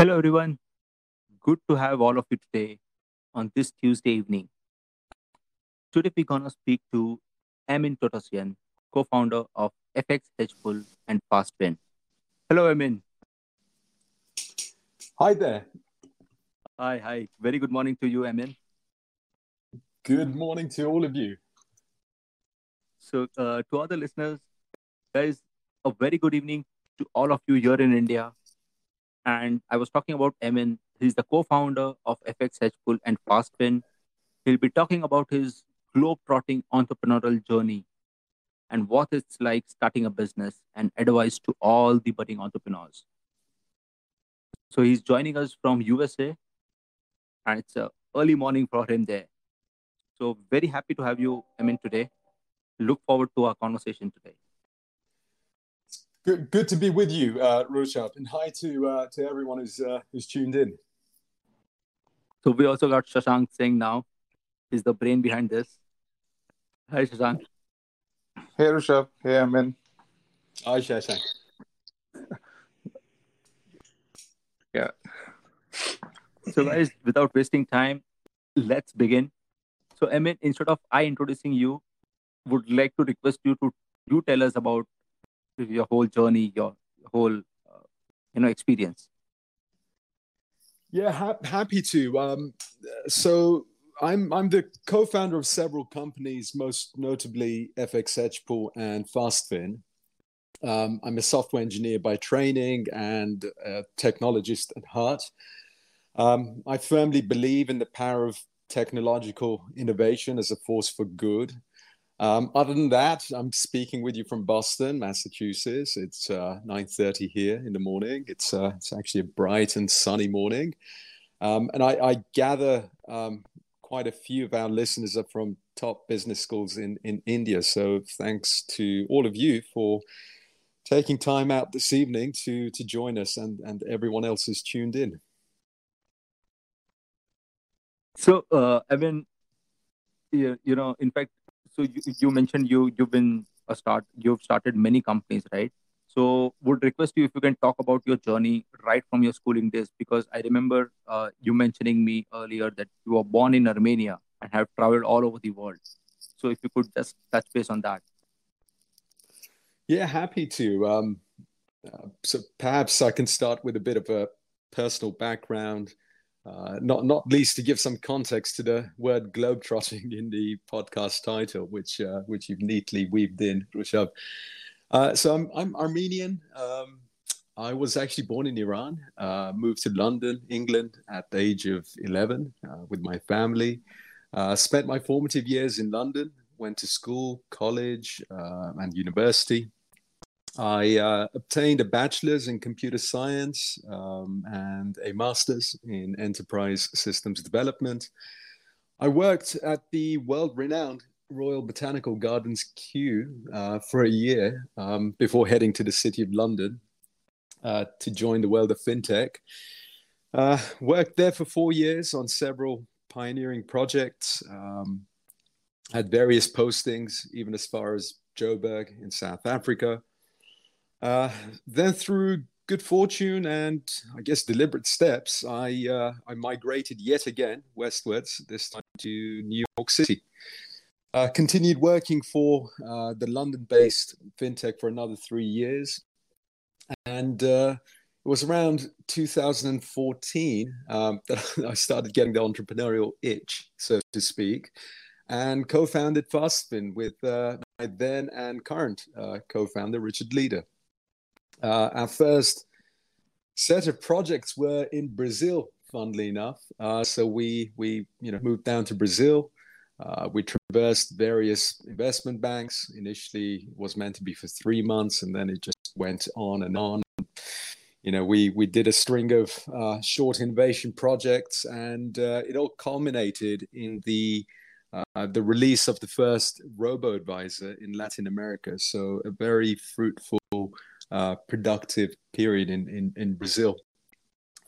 Hello, everyone. Good to have all of you today on this Tuesday evening. Today, we're going to speak to Emin Tatosian, co founder of FX Hedgepool and FastFin. Hello, Emin. Hi there. Hi, hi. Very good morning to you, Emin. Good morning to all of you. So, uh, to other listeners, guys, a very good evening to all of you here in India. And I was talking about Emin. He's the co-founder of FX Hedgepool and FastFin. He'll be talking about his globe-trotting entrepreneurial journey and what it's like starting a business and advice to all the budding entrepreneurs. So he's joining us from USA, and it's a early morning for him there. So very happy to have you, Emin, today. Look forward to our conversation today. Good, good to be with you, uh, Rushabh, and hi to uh, to everyone who's uh, who's tuned in. So we also got Shashank saying now, he's the brain behind this. Hi, Shashank. Hey, Rushabh. Hey, Amin. Hi, Shashank. Yeah. So, guys, without wasting time, let's begin. So, Emin, instead of I introducing you, would like to request you to you tell us about your whole journey, your whole uh, you know experience. Yeah, ha- happy to. Um, so I'm I'm the co-founder of several companies, most notably FX Hedgepool and FastFin. Um, I'm a software engineer by training and a technologist at heart. Um, I firmly believe in the power of technological innovation as a force for good. Um, other than that, I'm speaking with you from Boston, Massachusetts. It's uh, 9:30 here in the morning. It's uh, it's actually a bright and sunny morning, um, and I, I gather um, quite a few of our listeners are from top business schools in in India. So thanks to all of you for taking time out this evening to to join us, and and everyone else who's tuned in. So, uh, I mean, you, you know, in fact, so you, you mentioned you you've been a start you've started many companies right? So would request you if you can talk about your journey right from your schooling days because i remember uh, you mentioning me earlier that you were born in armenia and have traveled all over the world. So if you could just touch base on that. Yeah happy to. Um, uh, so perhaps i can start with a bit of a personal background uh, not not least to give some context to the word globetrotting in the podcast title, which uh, which you've neatly weaved in, Rushabh. Uh, so I'm I'm Armenian. Um, I was actually born in Iran. Uh, moved to London, England, at the age of 11 uh, with my family. Uh, spent my formative years in London. Went to school, college, and university. I uh, obtained a bachelor's in computer science um, and a master's in enterprise systems development. I worked at the world renowned Royal Botanical Gardens Kew uh, for a year um, before heading to the City of London uh, to join the world of fintech. Uh, worked there for four years on several pioneering projects, um, had various postings, even as far as Joburg in South Africa. Uh, then through good fortune and I guess deliberate steps, I uh, I migrated yet again westwards. This time to New York City. Uh, continued working for uh, the London-based fintech for another three years, and uh, it was around 2014 um, that I started getting the entrepreneurial itch, so to speak, and co-founded FastFin with uh, my then and current co-founder Richard Leader. Uh, our first set of projects were in Brazil, funnily enough. Uh, so we we you know moved down to Brazil. Uh, we traversed various investment banks. Initially, was meant to be for three months, and then it just went on and on. You know, we we did a string of uh, short innovation projects, and uh, it all culminated in the uh, the release of the first robo advisor in Latin America. So a very fruitful uh, productive period in, in, in Brazil.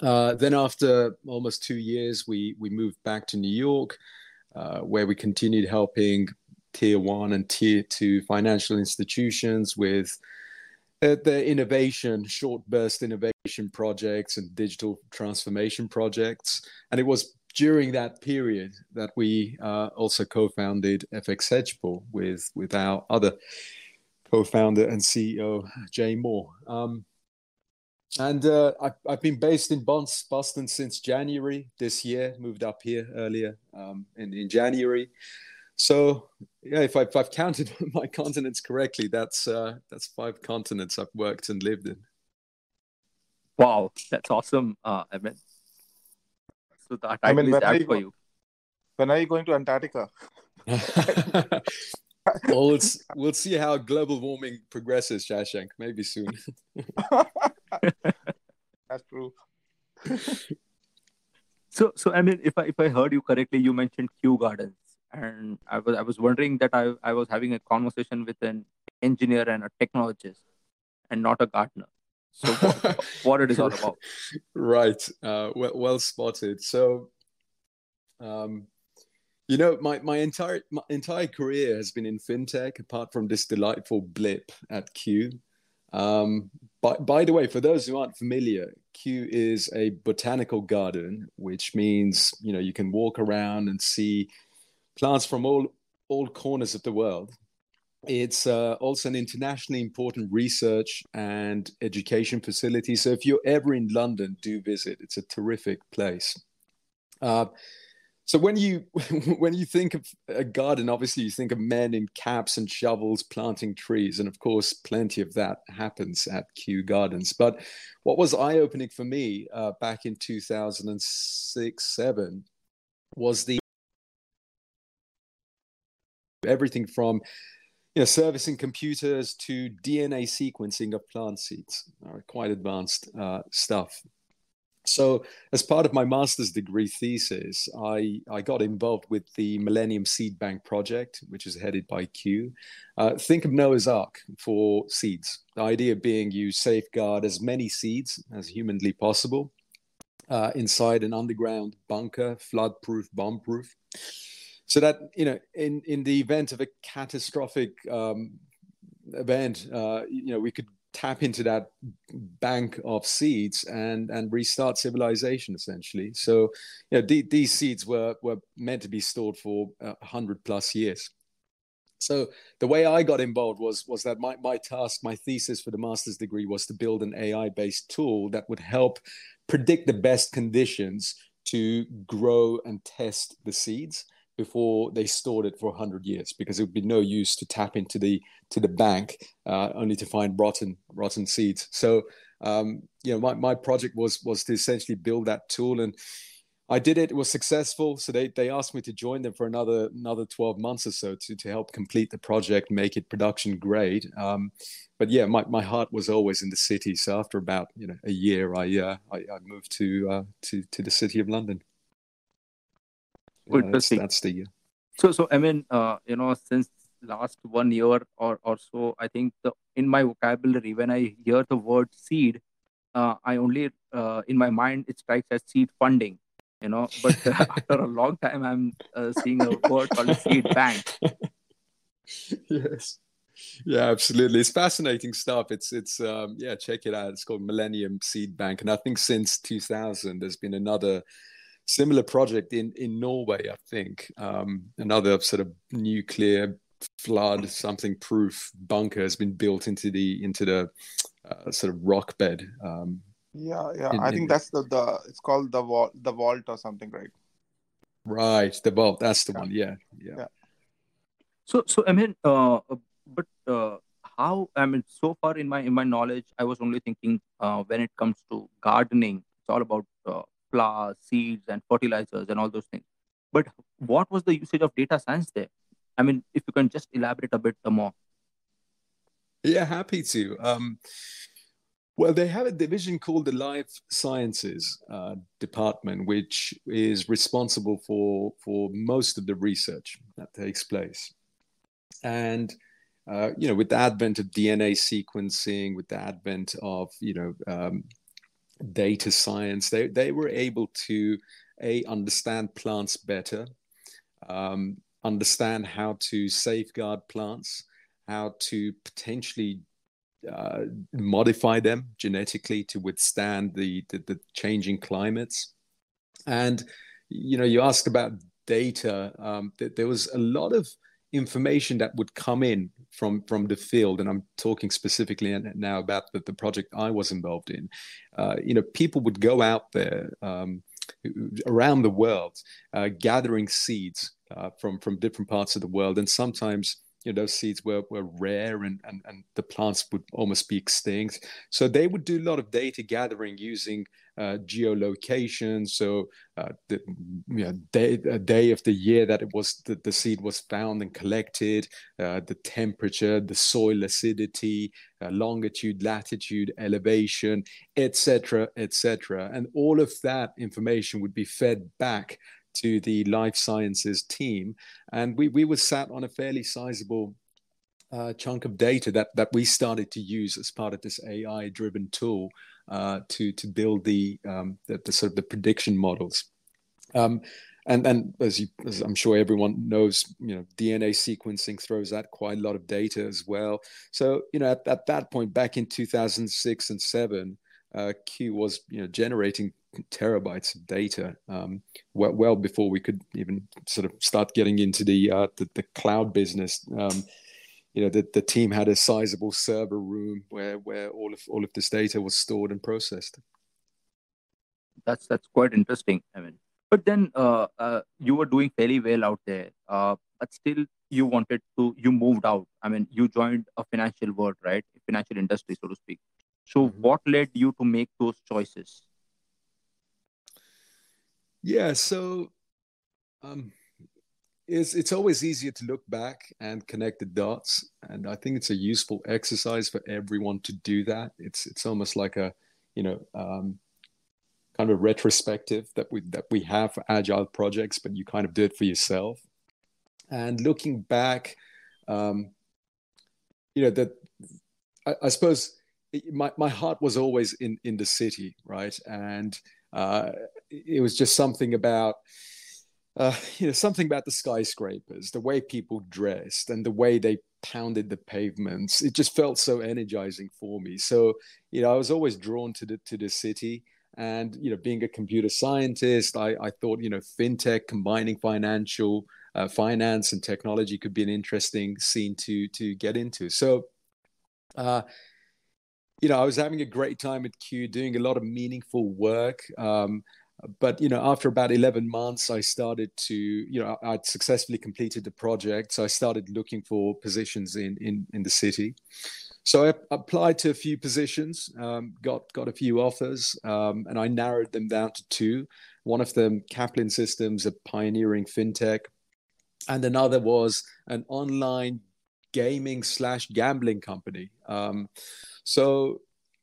Uh, then after almost two years, we, we moved back to New York, uh, where we continued helping tier one and tier two financial institutions with uh, the innovation, short burst innovation projects and digital transformation projects. And it was during that period that we uh, also co-founded FX Hedgepool with with our other co-founder and CEO Jay Moore. Um, and uh, I've, I've been based in Boston since January this year. Moved up here earlier um, in, in January. So yeah, if, I, have counted my continents correctly, that's uh, that's five continents I've worked and lived in. Wow, that's awesome, uh, Emin. So that I mean, when are for you. When are you going to Antarctica? well, let's we'll see how global warming progresses, Shashank. Maybe soon. That's true. so, so I mean, if I if I heard you correctly, you mentioned Kew Gardens, and I was I was wondering that I I was having a conversation with an engineer and a technologist, and not a gardener. So, what, what it is all about? Right. Uh, well, well spotted. So, um, you know, my, my entire my entire career has been in fintech, apart from this delightful blip at Kew. Um, by, by the way, for those who aren't familiar, Kew is a botanical garden, which means you know you can walk around and see plants from all all corners of the world. It's uh, also an internationally important research and education facility. So if you're ever in London, do visit. It's a terrific place. Uh, so when you when you think of a garden, obviously you think of men in caps and shovels planting trees, and of course, plenty of that happens at Kew Gardens. But what was eye opening for me uh, back in two thousand and six seven was the everything from you know, servicing computers to DNA sequencing of plant seeds, uh, quite advanced uh, stuff. So, as part of my master's degree thesis, I, I got involved with the Millennium Seed Bank project, which is headed by Kew. Uh, think of Noah's Ark for seeds. The idea being you safeguard as many seeds as humanly possible uh, inside an underground bunker, flood-proof, bomb-proof, so that you know, in in the event of a catastrophic um, event, uh, you know, we could tap into that bank of seeds and and restart civilization essentially. So you know the, these seeds were were meant to be stored for a hundred plus years. So the way i got involved was was that my, my task my thesis for the master's degree was to build an ai based tool that would help predict the best conditions to grow and test the seeds before they stored it for 100 years because it would be no use to tap into the to the bank uh, only to find rotten rotten seeds so um, you know my, my project was was to essentially build that tool and I did it. It was successful. So they, they asked me to join them for another another 12 months or so to, to help complete the project, make it production grade. Um, but yeah, my, my heart was always in the city. So after about you know a year, I uh, I, I, moved to uh, to to the city of London. Good that's, that's the so so i mean uh, you know since last one year or or so i think the in my vocabulary when i hear the word seed uh, i only uh, in my mind it strikes as seed funding you know but after a long time i'm uh, seeing a word called seed bank. Yes. Yeah absolutely. It's fascinating stuff. It's it's um yeah check it out. It's called millennium seed bank. And i think since 2000 there's been another similar project in in Norway, I think. Um, another sort of nuclear flood something proof bunker has been built into the into the uh, sort of rock bed. Um, yeah, yeah. In, I think in, that's the the it's called the vault the vault or something, right? Right, the vault. That's the yeah. one. Yeah, yeah, yeah. So, so I mean, uh, but uh, how? I mean, so far in my in my knowledge, I was only thinking uh, when it comes to gardening, it's all about uh, flowers, seeds, and fertilizers, and all those things. But what was the usage of data science there? I mean, if you can just elaborate a bit more. Yeah, happy to. Um, well, they have a division called the Life Sciences uh, Department, which is responsible for for most of the research that takes place. And uh, you know, with the advent of DNA sequencing, with the advent of you know um, data science. They they were able to a understand plants better, um, understand how to safeguard plants, how to potentially uh, modify them genetically to withstand the, the, the changing climates. And you know, you asked about data. Um, th- there was a lot of information that would come in from from the field, and I'm talking specifically now about the, the project I was involved in. Uh, you know, people would go out there um, around the world, uh, gathering seeds uh, from from different parts of the world, and sometimes you know those seeds were, were rare and, and, and the plants would almost be extinct so they would do a lot of data gathering using uh, geolocation. So uh, the you know, day, day of the year that it was the, the seed was found and collected uh, the temperature the soil acidity uh, longitude latitude elevation etc etc and all of that information would be fed back to the life sciences team, and we we were sat on a fairly sizable uh, chunk of data that that we started to use as part of this AI driven tool uh, to to build the, um, the, the sort of the prediction models. Um, and and as, you, as I'm sure everyone knows, you know, DNA sequencing throws out quite a lot of data as well. So you know, at, at that point, back in 2006 and seven, uh, Kew was you know generating terabytes of data um, well, well, before we could even sort of start getting into the uh, the, the, cloud business. Um, you know, the, the team had a sizable server room where where all of all of this data was stored and processed. That's that's quite interesting. I mean, but then uh, uh, you were doing fairly well out there, uh, but still you wanted to you moved out. I mean, you joined a financial world, right? Financial industry, so to speak. So, mm-hmm. what led you to make those choices? Yeah, so um, it's it's always easier to look back and connect the dots, and I think it's a useful exercise for everyone to do that. It's it's almost like a you know um, kind of retrospective that we that we have for agile projects, but you kind of do it for yourself. And looking back, um, you know that I, I suppose my my heart was always in in the city, right, and uh, it was just something about uh, you know something about the skyscrapers, the way people dressed, and the way they pounded the pavements. It just felt so energizing for me. So you know, I was always drawn to the to the city. And you know, being a computer scientist, I, I thought you know fintech combining financial uh, finance and technology could be an interesting scene to to get into. So, uh, you know, I was having a great time at Kew, doing a lot of meaningful work. Um, but you know, after about eleven months, I started to, you know, I'd successfully completed the project, so I started looking for positions in in in the city. So I applied to a few positions, um, got got a few offers, um, and I narrowed them down to two. One of them, Kaplan Systems, a pioneering fintech, and another was an online gaming slash gambling company. Um, so,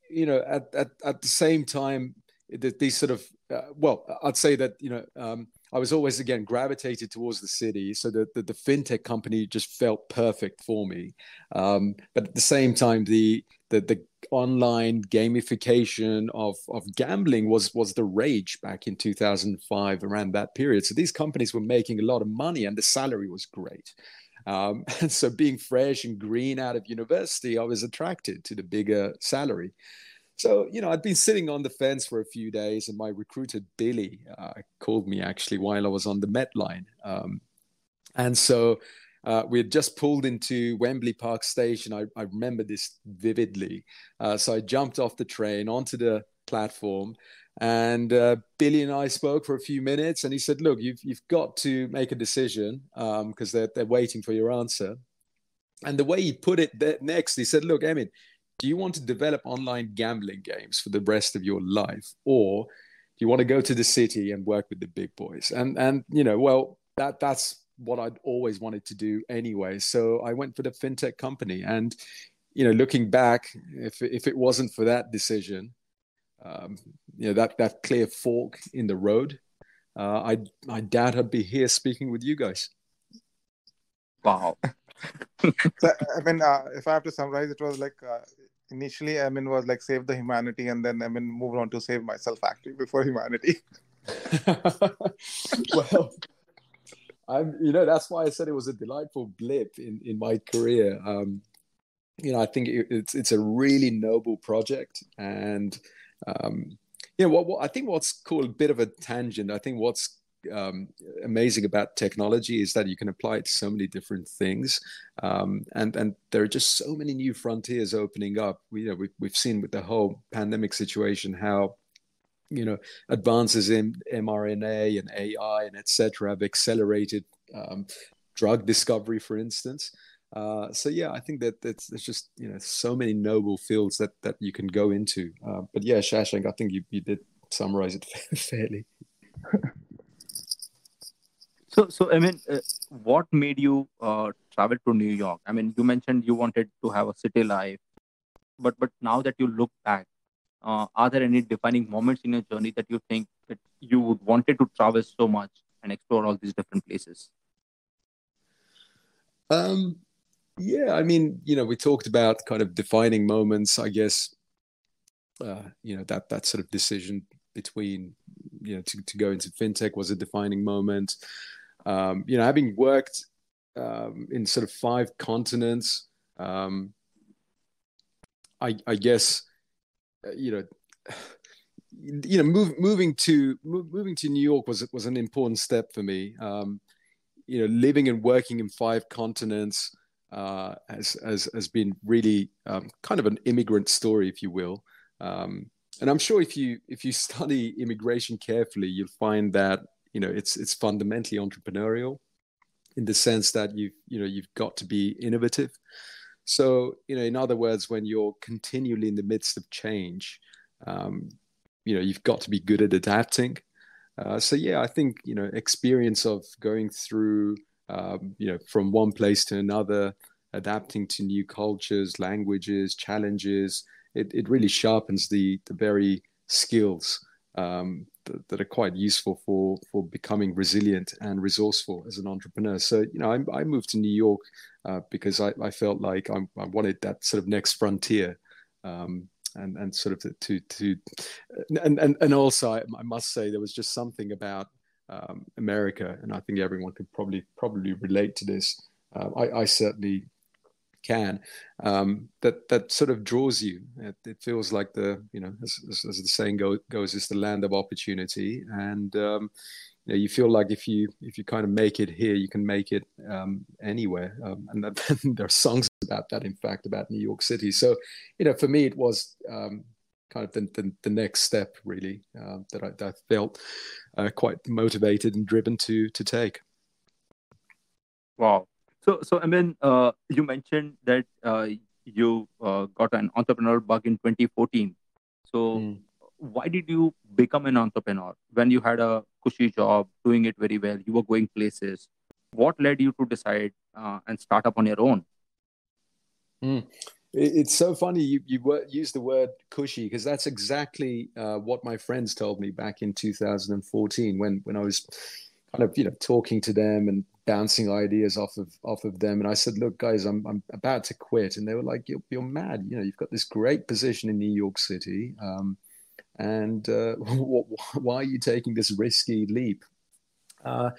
you know, at, at, at the same time, these sort of, uh, well, I'd say that, you know, um, I was always again gravitated towards the city, so the, the, the fintech company just felt perfect for me. Um, but at the same time, the the, the online gamification of, of gambling was was the rage back in 2005 around that period. So these companies were making a lot of money, and the salary was great. Um, and so, being fresh and green out of university, I was attracted to the bigger salary. So, you know, I'd been sitting on the fence for a few days, and my recruiter, Billy, uh, called me actually while I was on the Met line. Um, and so, uh, we had just pulled into Wembley Park Station. I, I remember this vividly. Uh, so I jumped off the train onto the platform, and uh, Billy and I spoke for a few minutes, and he said, "Look, you've you've got to make a decision because um, they're they're waiting for your answer." And the way he put it next, he said, "Look, Emin, do you want to develop online gambling games for the rest of your life, or do you want to go to the city and work with the big boys?" And and you know, well, that that's what I'd always wanted to do anyway. So I went for the fintech company, and you know, looking back, if if it wasn't for that decision um, you know that that clear fork in the road, uh, I I doubt I'd be here speaking with you guys. Wow. so, I mean, uh, if I have to summarize, it was like uh, initially, I mean, was like save the humanity, and then I mean, moved on to save myself actually before humanity. well, I'm, you know, that's why I said it was a delightful blip in in my career. Um, you know, I think it, it's it's a really noble project, and um, you know, what, what I think what's cool, a bit of a tangent. I think what's um, amazing about technology is that you can apply it to so many different things, um, and and there are just so many new frontiers opening up. We, you know, we, we've seen with the whole pandemic situation how you know advances in mRNA and AI and etc. have accelerated um, drug discovery, for instance. Uh, so yeah, I think that there's just you know so many noble fields that that you can go into. Uh, but yeah, Shashank, I think you, you did summarize it fairly. So so I mean, uh, what made you uh, travel to New York? I mean, you mentioned you wanted to have a city life, but but now that you look back, uh, are there any defining moments in your journey that you think that you would wanted to travel so much and explore all these different places? Um, yeah, I mean, you know, we talked about kind of defining moments. I guess, uh, you know, that that sort of decision between, you know, to, to go into fintech was a defining moment. Um, you know, having worked um, in sort of five continents, um, I, I guess, uh, you know, you know, move, moving to moving to New York was was an important step for me. Um, you know, living and working in five continents uh, has, has, has been really um, kind of an immigrant story, if you will. Um, and I'm sure if you if you study immigration carefully, you'll find that you know it's it's fundamentally entrepreneurial, in the sense that you've you know you've got to be innovative. So you know, in other words, when you're continually in the midst of change, um, you know you've got to be good at adapting. Uh, so yeah, I think you know experience of going through um, you know, from one place to another, adapting to new cultures, languages, challenges. It, it really sharpens the, the very skills um, that, are quite useful for, for becoming resilient and resourceful as an entrepreneur. So, you know, I, I moved to New York uh, because I, I, felt like I, I, wanted that sort of next frontier. Um, and, and sort of to, to, and, and, and also I, I must say there was just something about um, America, and I think everyone could probably probably relate to this. Uh, I, I, certainly can. Um, that that sort of draws you. It, it, feels like the you know as, as, as the saying go, goes, it's the land of opportunity, and um, you, know, you feel like if you if you kind of make it here, you can make it um, anywhere. Um, and that, there are songs about that, in fact, about New York City. So you know, for me, it was um, kind of the, the, the next step really uh, that, I, that I felt uh, quite motivated and driven to to take. Wow. So so I mean, uh, you mentioned that uh, you uh, got an entrepreneur bug in 2014. So mm. why did you become an entrepreneur when you had a cushy job, doing it very well, you were going places? What led you to decide uh, and start up on your own? Mm it's so funny you, you use the word cushy because that's exactly uh, what my friends told me back in 2014 when when I was kind of you know talking to them and bouncing ideas off of off of them. And I said look guys I'm I'm about to quit. And they were like you're, you're mad. You know you've got this great position in New York City um, and uh, why are you taking this risky leap? Uh,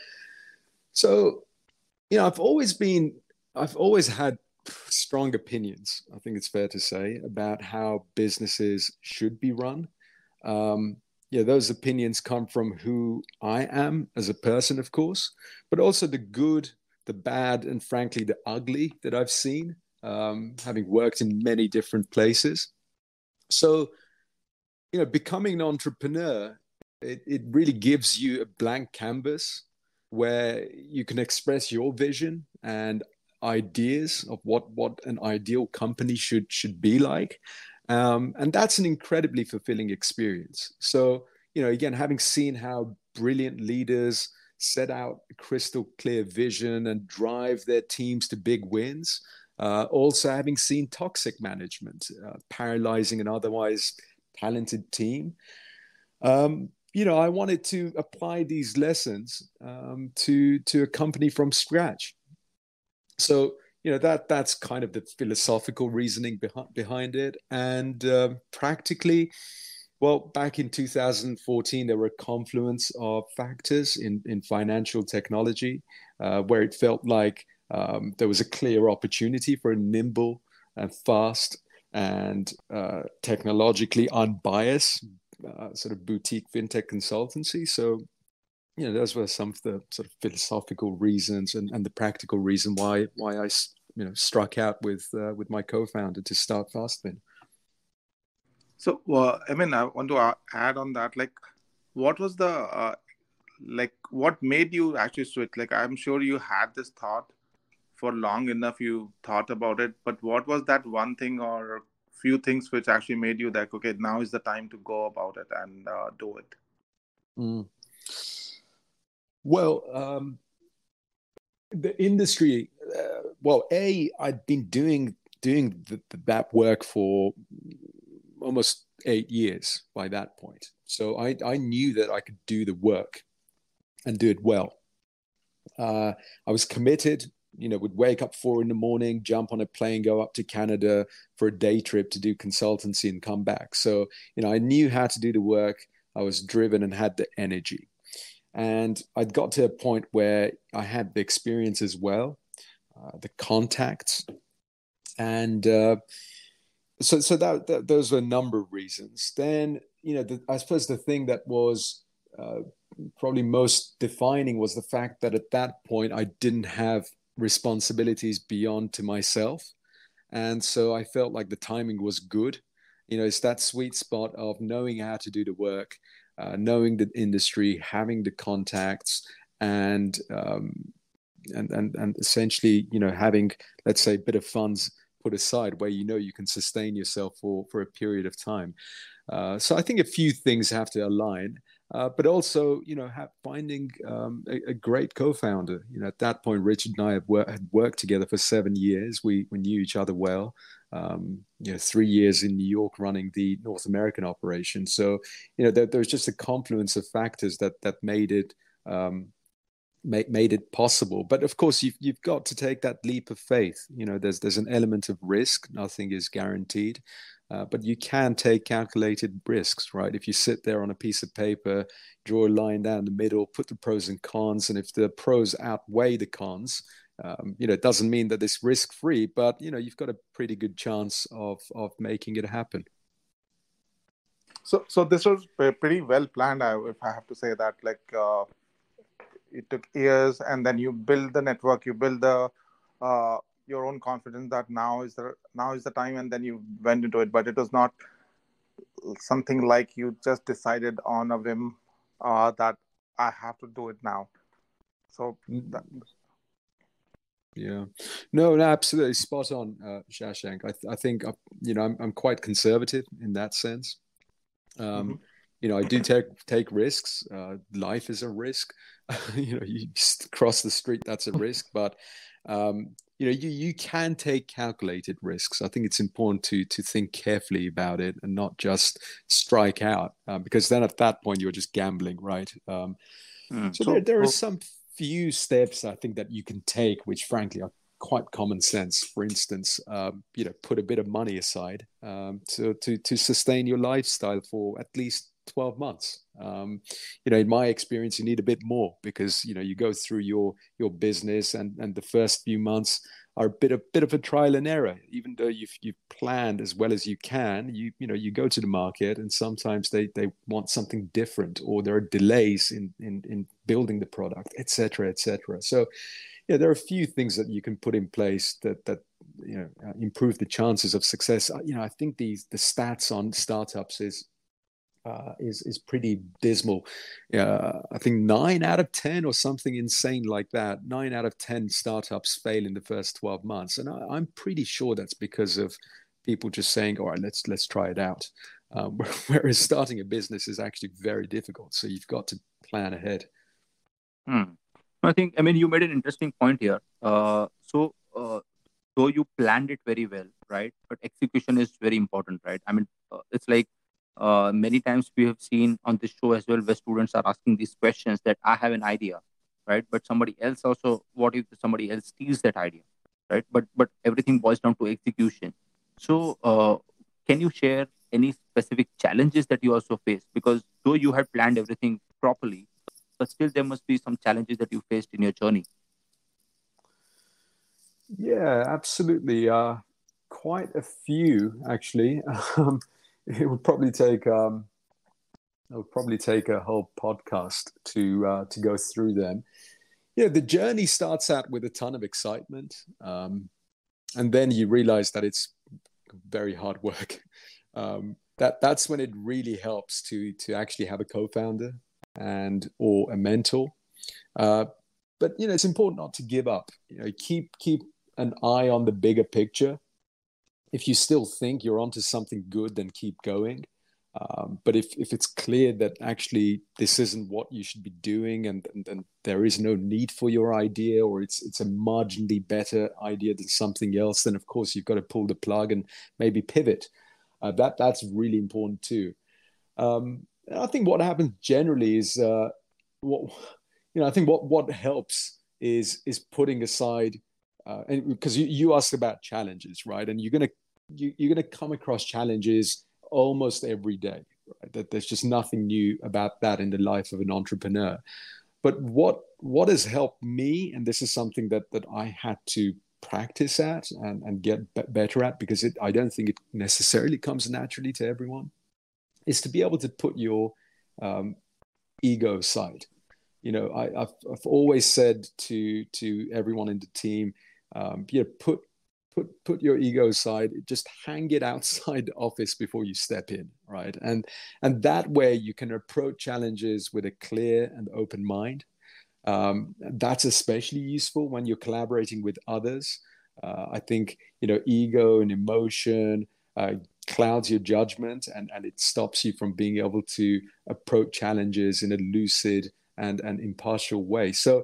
so you know I've always been I've always had strong opinions, I think it's fair to say, about how businesses should be run. Um, yeah, those opinions come from who I am as a person, of course, but also the good, the bad, and frankly, the ugly that I've seen, um, having worked in many different places. So, you know, becoming an entrepreneur, it, it really gives you a blank canvas where you can express your vision and ideas of what what an ideal company should should be like um, and that's an incredibly fulfilling experience. So you know again having seen how brilliant leaders set out crystal clear vision and drive their teams to big wins uh, also having seen toxic management uh, paralyzing an otherwise talented team. Um, you know i wanted to apply these lessons um, to to a company from scratch. So you know that that's kind of the philosophical reasoning behind behind it, and uh, practically. Well, back in 2014, there were a confluence of factors in, in financial technology uh, where it felt like um, there was a clear opportunity for a nimble and fast and uh, technologically unbiased uh, sort of boutique fintech consultancy. So, you know, those were some of the sort of philosophical reasons and, and the practical reason why why I you know struck out with uh, with my co-founder to start FastFin. So, uh, I mean, I want to add on that. Like, what was the uh, like? What made you actually switch? Like, I'm sure you had this thought for long enough. You thought about it, but what was that one thing or few things which actually made you like, okay, now is the time to go about it and uh, do it? Mm. Well, um, the industry. Uh, well, a I'd been doing doing the, that work for almost eight years by that point. So I, I knew that I could do the work and do it well. Uh, I was committed, you know, would wake up four in the morning, jump on a plane, go up to Canada for a day trip to do consultancy and come back. So, you know, I knew how to do the work. I was driven and had the energy. And I'd got to a point where I had the experience as well, uh, the contacts, and uh, so so that, that, those were a number of reasons. Then you know, the, I suppose the thing that was uh, probably most defining was the fact that at that point I didn't have responsibilities beyond to myself, and so I felt like the timing was good. You know, it's that sweet spot of knowing how to do the work, uh, knowing the industry, having the contacts, and um, and and and essentially, you know, having let's say a bit of funds put aside where you know you can sustain yourself for for a period of time. Uh, so I think a few things have to align, uh, but also you know have, finding um, a, a, great co-founder. You know at that point, Richard and I had, wor- had worked together for seven years. We we knew each other well. Um, you know, three years in New York running the North American operation. So you know there, was just a confluence of factors that that made it. Um, made, made it possible. But of course, you've, you've got to take that leap of faith. You know, there's, there's an element of risk. Nothing is guaranteed. Uh, but you can take calculated risks, right? If you sit there on a piece of paper, draw a line down the middle, put the pros and cons, and if the pros outweigh the cons, um, you know, it doesn't mean that it's risk free, but you know, you've got a pretty good chance of of making it happen. So, so this was pretty well planned. if I have to say that, like, uh, it took years and then you build the network you build the uh, your own confidence that now is the now is the time and then you went into it but it was not something like you just decided on a whim uh, that i have to do it now so that... yeah no, no absolutely spot on uh, shashank i, th- I think uh, you know I'm, I'm quite conservative in that sense um, mm-hmm. you know i do take take risks uh, life is a risk you know, you cross the street, that's a risk. But um, you know, you you can take calculated risks. I think it's important to to think carefully about it and not just strike out, uh, because then at that point you're just gambling, right? Um, mm. So there, there are some few steps I think that you can take, which frankly are quite common sense. For instance, um, you know, put a bit of money aside um, to to to sustain your lifestyle for at least 12 months um, you know in my experience you need a bit more because you know you go through your your business and and the first few months are a bit a bit of a trial and error even though you've you've planned as well as you can you you know you go to the market and sometimes they they want something different or there are delays in in, in building the product etc etc so yeah there are a few things that you can put in place that that you know uh, improve the chances of success you know i think these the stats on startups is uh, is is pretty dismal. Uh, I think nine out of ten, or something insane like that. Nine out of ten startups fail in the first twelve months, and I, am pretty sure that's because of people just saying, "All right, let's let's try it out." Um, whereas starting a business is actually very difficult, so you've got to plan ahead. Hmm. I think I mean you made an interesting point here. Uh, so uh, though you planned it very well, right? But execution is very important, right? I mean, uh, it's like uh, many times we have seen on this show as well where students are asking these questions that I have an idea, right? But somebody else also, what if somebody else steals that idea, right? But but everything boils down to execution. So uh, can you share any specific challenges that you also face? Because though you had planned everything properly, but still there must be some challenges that you faced in your journey. Yeah, absolutely. Uh, quite a few actually. Um, it would probably take um, it would probably take a whole podcast to uh, to go through them. Yeah, the journey starts out with a ton of excitement, um, and then you realize that it's very hard work. Um, that that's when it really helps to to actually have a co-founder and or a mentor. Uh, but you know, it's important not to give up. You know, keep keep an eye on the bigger picture. If you still think you're onto something good, then keep going. Um, but if, if it's clear that actually this isn't what you should be doing and, and, and, there is no need for your idea or it's it's a marginally better idea than something else, then of course you've got to pull the plug and maybe pivot. Uh, that that's really important too. Um, I think what happens generally is uh, what you know. I think what what helps is is putting aside uh, and because you, you asked about challenges, right? And you're gonna you, you're gonna come across challenges almost every day. Right? That there's just nothing new about that in the life of an entrepreneur. But what what has helped me, and this is something that that I had to practice at and, and get better at because it, I don't think it necessarily comes naturally to everyone, is to be able to put your um, ego aside. You know, I, have I've always said to to everyone in the team, um, you know, put put put your ego aside. Just hang it outside the office before you step in right? And and that way you can approach challenges with a clear and open mind. Um, that's especially useful when you're collaborating with others. Uh, i think you know ego and emotion uh, clouds your judgment and, and it stops you from being able to approach challenges in a lucid and, and impartial way so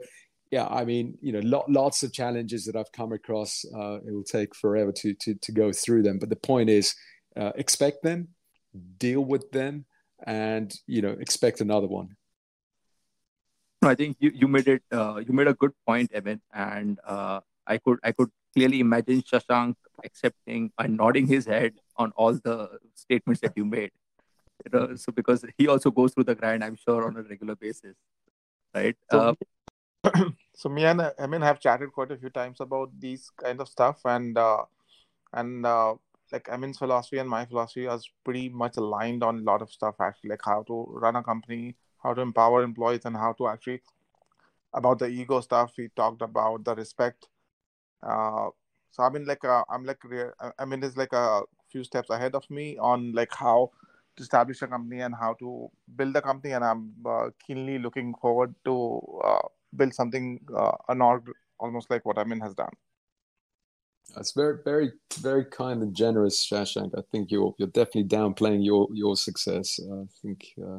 yeah, I mean, you know, lots of challenges that I've come across. Uh, it will take forever to, to to go through them, but the point is, uh, expect them, deal with them, and you know, expect another one. I think you, you made it. Uh, you made a good point, Evan, and uh, I could I could clearly imagine Shashank accepting and nodding his head on all the statements that you made. You know, so because he also goes through the grind, I'm sure, on a regular basis, right? So, uh, so me and Emin have chatted quite a few times about these kind of stuff, and uh, and uh, like Emin's philosophy and my philosophy are pretty much aligned on a lot of stuff. Actually, like how to run a company, how to empower employees, and how to actually about the ego stuff. We talked about the respect. Uh, so I mean, like uh, I'm like I mean, it's like a few steps ahead of me on like how to establish a company and how to build a company, and I'm uh, keenly looking forward to uh, build something uh, an org almost like what Amin has done. That's very, very, very kind and generous, Shashank. I think you're you're definitely downplaying your your success. Uh, I think uh,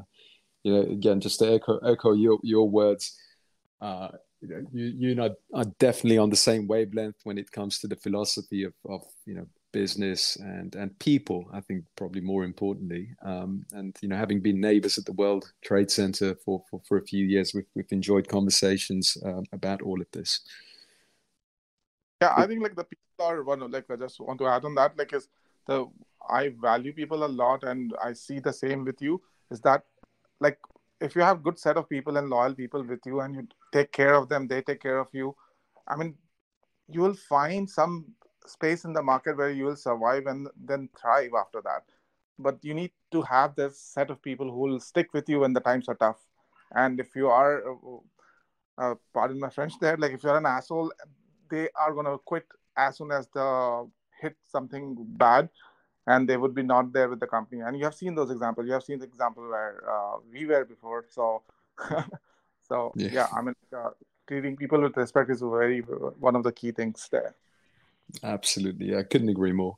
you know again, just to echo echo your your words. Uh, you know, you you know are definitely on the same wavelength when it comes to the philosophy of of you know business and and people i think probably more importantly. Um, and you know having been neighbors at the world trade center for for, for a few years we've, we've enjoyed conversations uh, about all of this. Yeah i think like the people are one like i just want to add on that like is the i value people a lot and i see the same with you is that like if you have good set of people and loyal people with you and you take care of them they take care of you i mean you will find some space in the market where you will survive and then thrive after that. But you need to have this set of people who will stick with you when the times are tough. And if you are uh, uh, pardon my french there like if you're an asshole they are going to quit as soon as the hit something bad and they would be not there with the company. And you have seen those examples. You have seen the example where uh, we were before. So so yeah, yeah i mean uh, treating people with respect is very one of the key things there Absolutely, I couldn't agree more.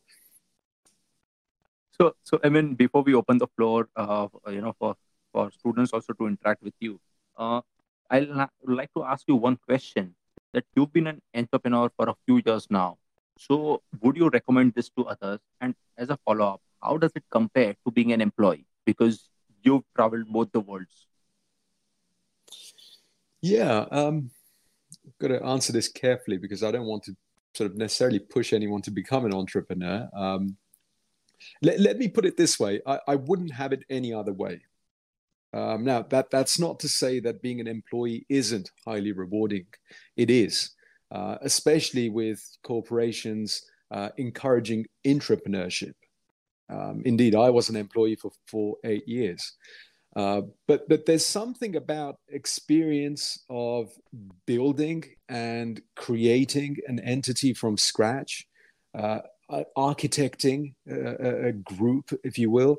So, so I mean, before we open the floor, uh, you know, for for students also to interact with you, uh, I'd like to ask you one question. That you've been an entrepreneur for a few years now. So, would you recommend this to others? And as a follow up, how does it compare to being an employee? Because you've traveled both the worlds. Yeah, um, I've got to answer this carefully because I don't want to sort of necessarily push anyone to become an entrepreneur. Um, let, let, me put it this way I, I wouldn't have it any other way. Um, now, that, that's not to say that being an employee isn't highly rewarding. It is, uh, especially with corporations uh, encouraging entrepreneurship. Um, indeed, I was an employee for, for eight years. Uh, but but there's something about experience of building and creating an entity from scratch, uh, architecting a, a, group, if you will,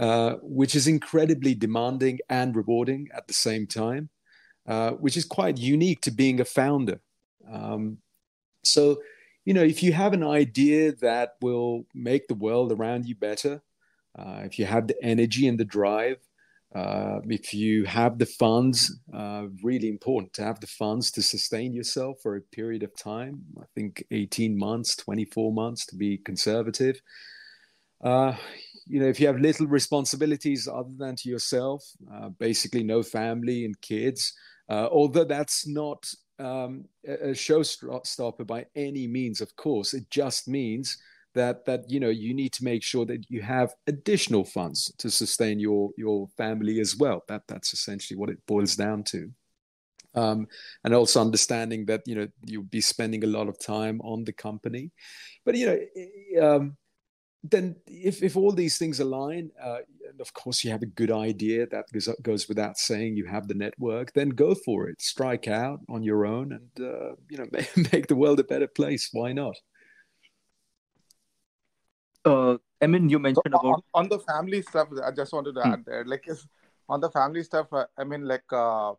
uh, which is incredibly demanding and rewarding at the same time, uh, which is quite unique to being a founder. Um, so, you know, if you have an idea that will make the world around you better, uh, if you have the energy and the drive, uh, if you have the funds, uh, really important to have the funds to sustain yourself for a period of time. I think 18 months, 24 months to be conservative. Uh, you know, if you have little responsibilities other than to yourself, uh, basically no family and kids, uh, although that's not um, a showstopper by any means, of course, it just means that that you know you need to make sure that you have additional funds to sustain your your family as well. That that's essentially what it boils down to. Um, and also understanding that you know you'll be spending a lot of time on the company. But you know um, then if, if all these things align uh, and of course you have a good idea that goes, goes without saying you have the network then go for it. Strike out on your own and uh, you know make the world a better place. Why not uh, I mean, you mentioned so about on, on, the family stuff. I just wanted to hmm. add there, like, on the family stuff. Uh, I mean, like, uh,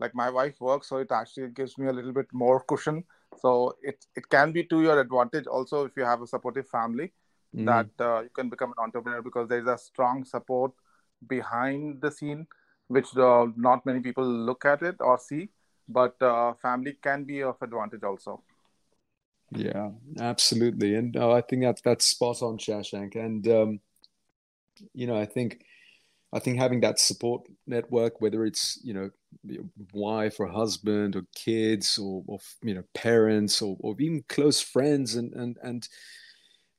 like my wife works, so it actually gives me a little bit more cushion. So it it can be to your advantage also if you have a supportive family mm. that uh, you can become an entrepreneur because there is a strong support behind the scene, which uh, not many people look at it or see. But uh, family can be of advantage also. Yeah, absolutely, and uh, I think that's that's spot on, Shashank. And um, you know, I think I think having that support network, whether it's you know wife or husband or kids or, or you know parents or, or even close friends and and and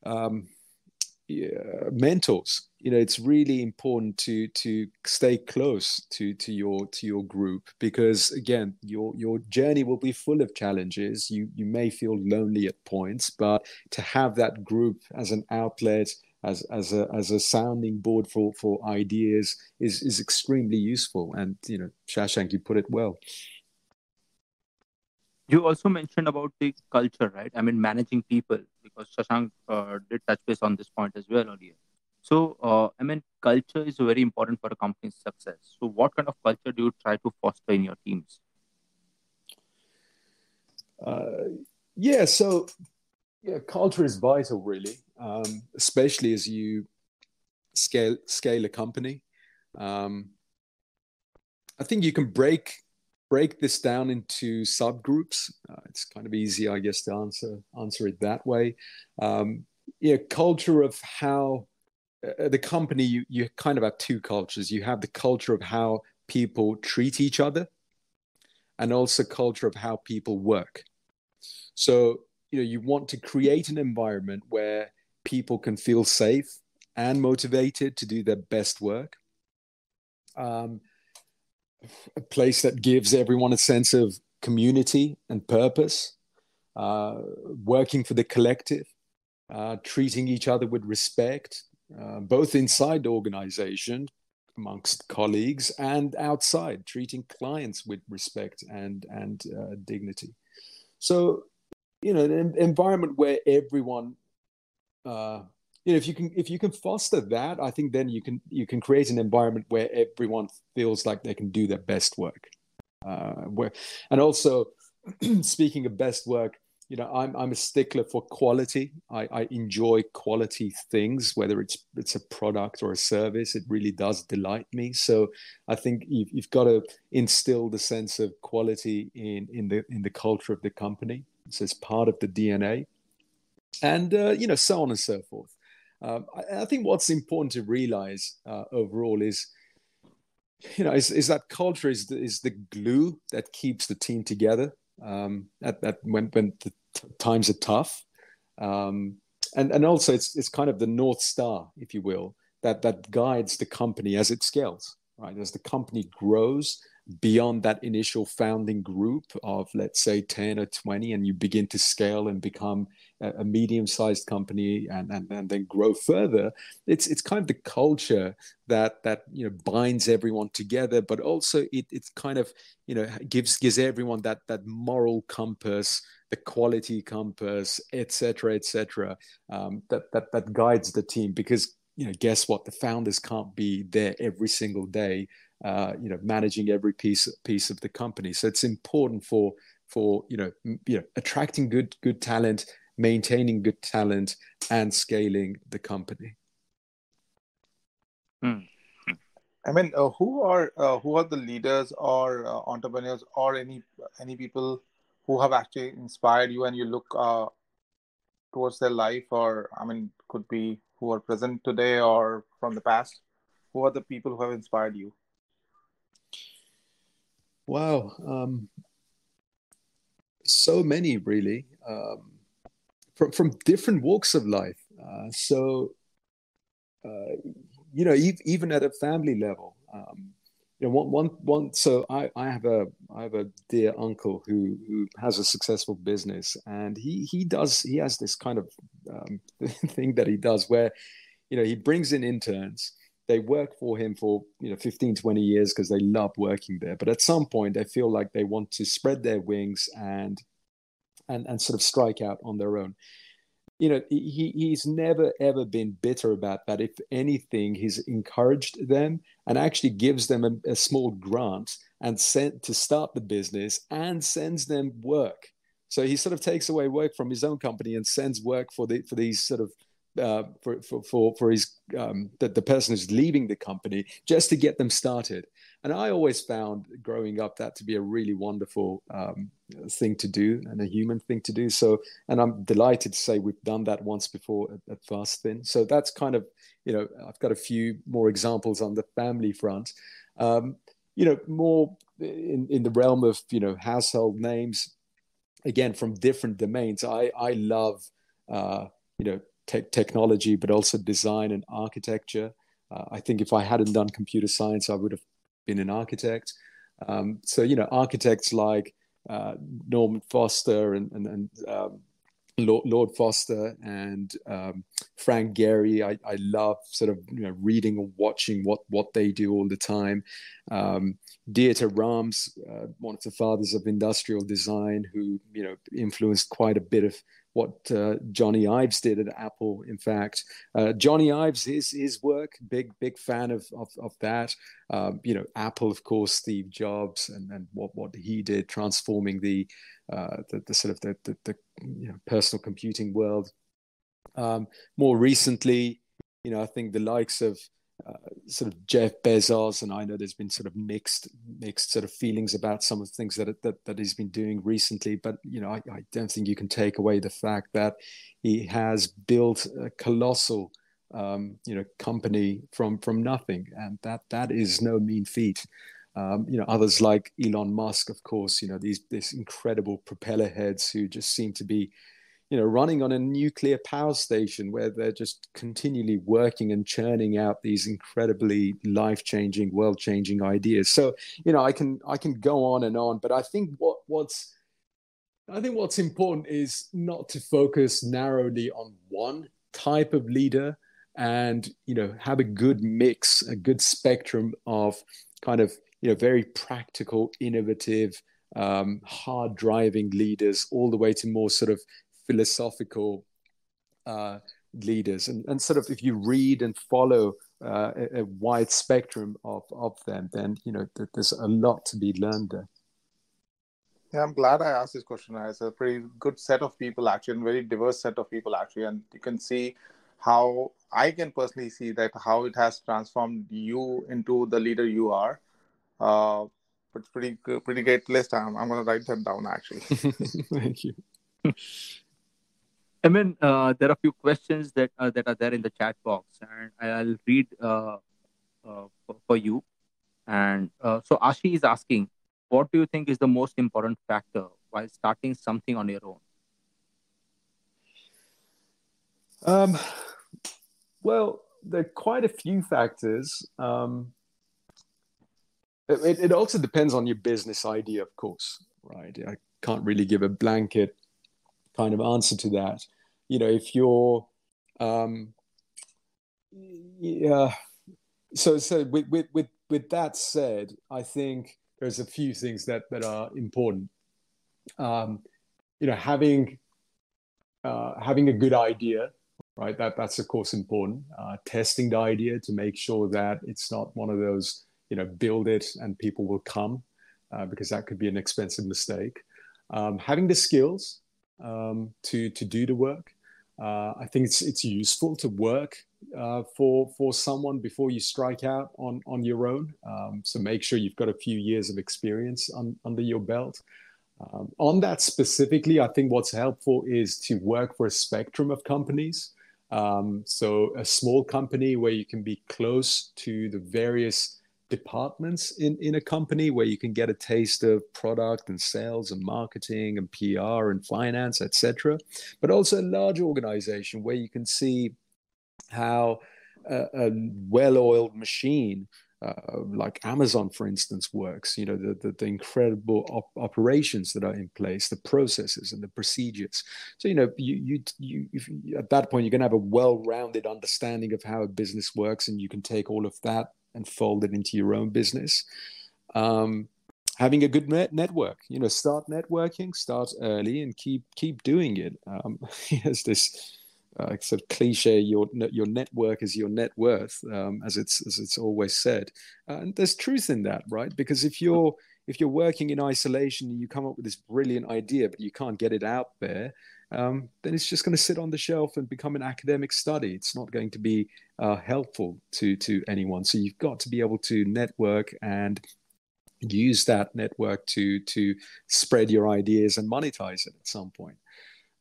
um, mentors. You know it's really important to to stay close to to your to your group because again your your journey will be full of challenges. You you may feel lonely at points but to have that group as an outlet as as a as a sounding board for for ideas is is extremely useful. And you know shashank you put it well. You also mentioned about the culture, right? I mean, managing people, Shashank uh, did touch base on this point as well earlier. So, uh, I mean, culture is very important for a company's success. So, what kind of culture do you try to foster in your teams? Uh, yeah, so yeah, culture is vital, really, um, especially as you scale scale a company. Um, I think you can break break this down into subgroups. Uh, it's kind of easy, I guess, to answer answer it that way. Um, yeah, culture of how uh, the company you you kind of have two cultures. You have the culture of how people treat each other, and also culture of how people work. So you know you want to create an environment where people can feel safe and motivated to do their best work. Um, a place that gives everyone a sense of community and purpose, uh, working for the collective, uh, treating each other with respect, uh, both inside the organization amongst colleagues and outside, treating clients with respect and and uh, dignity. So, you know, an environment where everyone uh, you know if you can if you can foster that i think then you can you can create an environment where everyone feels like they can do their best work. Uh, where and also speaking of best work you know i'm i'm a stickler for quality. I i enjoy quality things whether it's it's a product or a service it really does delight me. So i think you've, you've got to instill the sense of quality in in the in the culture of the company. So it's part of the dna and uh, you know so on and so forth um, I, I, think what's important to realize uh, overall is, you know, is, is that culture is the, is the glue that keeps the team together. Um, at, at when when the t- times are tough, um, and and also it's it's kind of the north star, if you will, that that guides the company as it scales. Right, as the company grows, beyond that initial founding group of let's say 10 or 20 and you begin to scale and become a, medium-sized company and, and, and then grow further it's it's kind of the culture that that you know binds everyone together but also it it's kind of you know gives gives everyone that that moral compass the quality compass etc etc um, that that that guides the team. Because you know guess what? The founders can't be there every single day uh, you know managing every piece piece of the company. So it's important for for you know you know attracting good good talent, maintaining good talent, and scaling the company. Hmm. I mean, uh, who are uh, who are the leaders or uh, entrepreneurs or any any people who have actually inspired you and you look uh, towards their life, or I mean, could be who are present today or from the past? Who are the people who have inspired you? Wow. Um, so many, really, um, from, from different walks of life. Uh, so, uh, you know, e- even at a family level, um, you know, one, one, one. So I, I have a, I have a dear uncle who, who has a successful business, and he, he does, he has this kind of um, thing that he does where, you know, he brings in interns they work for him for you know 15 20 years because they love working there. But at some point they feel like they want to spread their wings and and and sort of strike out on their own. You know he he's never ever been bitter about that. If anything he's encouraged them and actually gives them a, a small grant and sent to start the business and sends them work. So he sort of takes away work from his own company and sends work for the for these sort of uh, for, for, for, for his um, the, the person who's leaving the company just to get them started. And I always found growing up that to be a really wonderful um, thing to do and a human thing to do. So, and I'm delighted to say we've done that once before at, at FastFin. So that's kind of, you know, I've got a few more examples on the family front. Um, you know, more in, in the realm of, you know, household names, again, from different domains. I, I love, uh, you know, te- technology, but also design and architecture. Uh, I think if I hadn't done computer science, I would have been an architect. Um, so, you know, architects like uh, Norman Foster and, and, and um, Lord, Lord, Foster and um, Frank Gehry. I, I, love sort of you know reading and watching what what they do all the time. Um, Dieter Rams, uh, one of the fathers of industrial design, who you know influenced quite a bit of what uh, Jony Ives did at Apple. In fact, uh, Jony Ives, his his work, big big fan of of, of that. Um, you know, Apple, of course, Steve Jobs, and, and what what he did, transforming the uh, the, the, sort of the the, the you know, personal computing world. Um, more recently, you know, I think the likes of uh, sort of Jeff Bezos, and I know there's been sort of mixed mixed sort of feelings about some of the things that that, that he's been doing recently. But you know, I, I don't think you can take away the fact that he has built a colossal um, you know company from from nothing, and that that is no mean feat. Um, you know, others like Elon Musk, of course, you know these these incredible propeller heads who just seem to be you know, running on a nuclear power station where they're just continually working and churning out these incredibly life-changing, world-changing ideas. So, you know, I can I can go on and on, but I think what what's I think what's important is not to focus narrowly on one type of leader and you know have a good mix, a good spectrum of kind of you know very practical, innovative, um, hard driving leaders, all the way to more sort of philosophical uh, leaders. And, and sort of if you read and follow uh, a, a, wide spectrum of, of them, then, you know, th- there's a lot to be learned there. Yeah, I'm glad I asked this question. It's a pretty good set of people, actually, and very diverse set of people, actually. And you can see how I can personally see that how it has transformed you into the leader you are. Uh, it's pretty pretty great list. I'm, I'm going to write that down, actually. Thank you. I mean, uh, there are a few questions that uh, that are there in the chat box, and I'll read uh, uh for, for, you. And uh, so Ashi is asking, what do you think is the most important factor while starting something on your own? Um, well, there are quite a few factors. Um, it, it also depends on your business idea, of course, right? I can't really give a blanket kind of answer to that. You know, if you're, um, yeah, so so with with with with that said, I think there's a few things that that are important. Um, you know, having uh, having a good idea, right? That that's of course important. Uh, testing the idea to make sure that it's not one of those you know build it and people will come uh, because that could be an expensive mistake um, having the skills um, to to do the work uh, I think it's it's useful to work uh, for for someone before you strike out on on your own. Um, so make sure you've got a few years of experience on, under your belt. Um, on that specifically, I think what's helpful is to work for a spectrum of companies. Um, so a small company where you can be close to the various departments in, in a company where you can get a taste of product and sales and marketing and PR and finance, etc. But also a large organization where you can see how a, a well-oiled machine uh, like Amazon, for instance, works. You know the the, the incredible op- operations that are in place, the processes and the procedures. So you know you you, you at that point you're going to have a well-rounded understanding of how a business works, and you can take all of that and fold it into your own business. Um, having a good net network, you know, start networking, start early, and keep keep doing it. Um, there's this uh, sort of cliche: your your network is your net worth, um, as it's as it's always said. Uh, and there's truth in that, right? Because if you're if you're working in isolation and you come up with this brilliant idea, but you can't get it out there, um, then it's just going to sit on the shelf and become an academic study. It's not going to be uh, helpful to to anyone. So you've got to be able to network and use that network to to spread your ideas and monetize it at some point.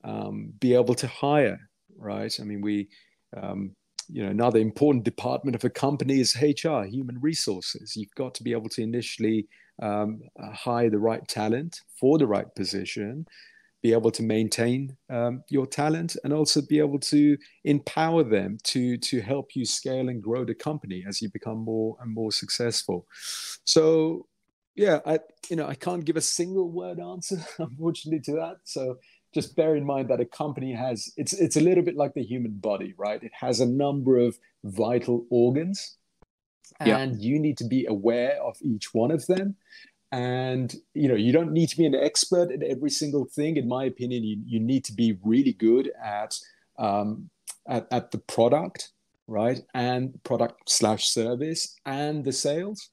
Um, be able to hire, right? I mean, we. Um, you know, another important department of a company is HR, human resources. You've got to be able to initially um, hire the right talent for the right position, be able to maintain um, your talent and also be able to empower them to to help you scale and grow the company as you become more and more successful. So yeah i you know i can't give a single word answer unfortunately to that. So just bear in mind that a company has it's it's a little bit like the human body right? It has a number of vital organs and yeah. you need to be aware of each one of them and you know you don't need to be an expert at every single thing. In my opinion you, you need to be really good at um, at, at the product right? And product slash service and the sales.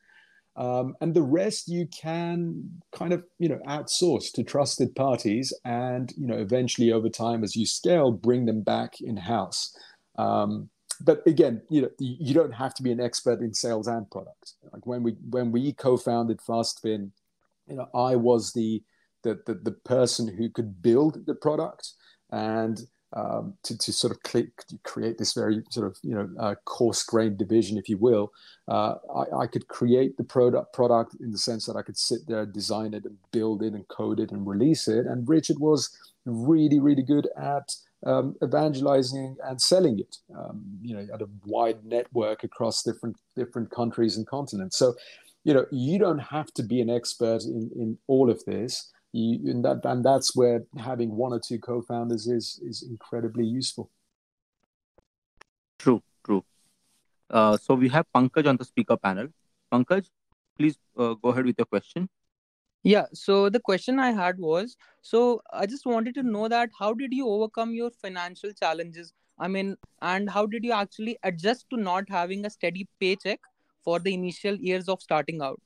Um, and the rest you can kind of you know outsource to trusted parties and you know eventually over time as you scale bring them back in house um, but again, you know, you don't have to be an expert in sales and product. Like when we when we co-founded FastFin, you know, I was the the the, the person who could build the product and um, to, to sort of click, create this very sort of you know uh, coarse-grained division, if you will. Uh, I, I, could create the product product in the sense that I could sit there, design it, and build it, and code it, and release it. And Richard was really, really good at um, evangelizing and selling it, um, you know, at a wide network across different different countries and continents. So, you know, you don't have to be an expert in in all of this. You, and that and that's where having one or two co-founders is is incredibly useful. True, true. Uh, so we have Pankaj on the speaker panel. Pankaj, please uh, go ahead with your question. Yeah, so the question I had was so I just wanted to know that how did you overcome your financial challenges? I mean, and how did you actually adjust to not having a steady paycheck for the initial years of starting out?